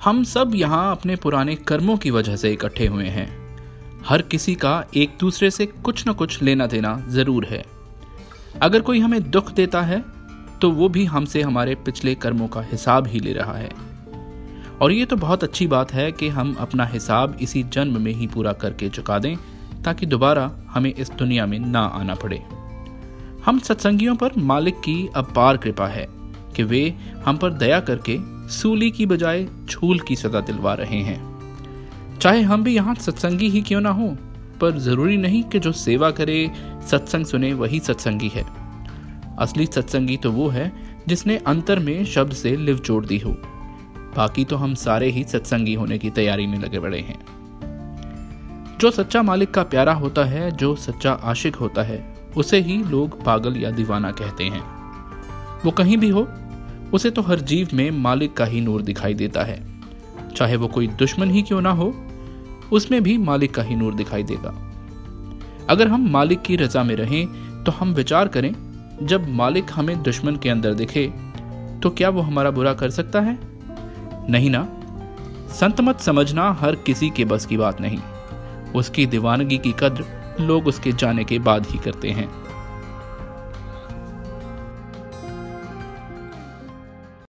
हम सब यहाँ अपने पुराने कर्मों की वजह से इकट्ठे हुए हैं। हर किसी का एक दूसरे से कुछ न कुछ लेना देना ज़रूर है। अगर कोई हमें दुख देता है तो वो भी हमसे हमारे पिछले कर्मों का हिसाब ही ले रहा है। और ये तो बहुत अच्छी बात है कि हम अपना हिसाब इसी जन्म में ही पूरा करके चुका दें, ताकि दोबारा हमें इस दुनिया में ना आना पड़े। हम सत्संगियों पर मालिक की अपार कृपा है कि वे हम पर दया करके सूली की बजाय छूल की सजा दिलवा रहे हैं। चाहे हम भी यहाँ सत्संगी ही क्यों ना हो, पर ज़रूरी नहीं कि जो सेवा करे, सत्संग सुने, वही सत्संगी है। असली सत्संगी तो वो है जिसने अंतर में शब्द से लिव जोड़ दी हो। बाकी तो हम सारे ही सत्संगी होने की तैयारी में लगे बड़े हैं। जो सच्चा मालिक का प्यारा होता है, जो सच्चा आशिक होता है, उसे ही लोग पागल या दीवाना कहते हैं। वो कहीं भी हो उसे तो हर जीव में मालिक का ही नूर दिखाई देता है। चाहे वो कोई दुश्मन ही क्यों ना हो, उसमें भी मालिक का ही नूर दिखाई देगा। अगर हम मालिक की रजा में रहें तो हम विचार करें, जब मालिक हमें दुश्मन के अंदर दिखे तो क्या वो हमारा बुरा कर सकता है? नहीं ना। संत मत समझना हर किसी के बस की बात नहीं। उसकी दीवानगी की कद्र लोग उसके जाने के बाद ही करते हैं।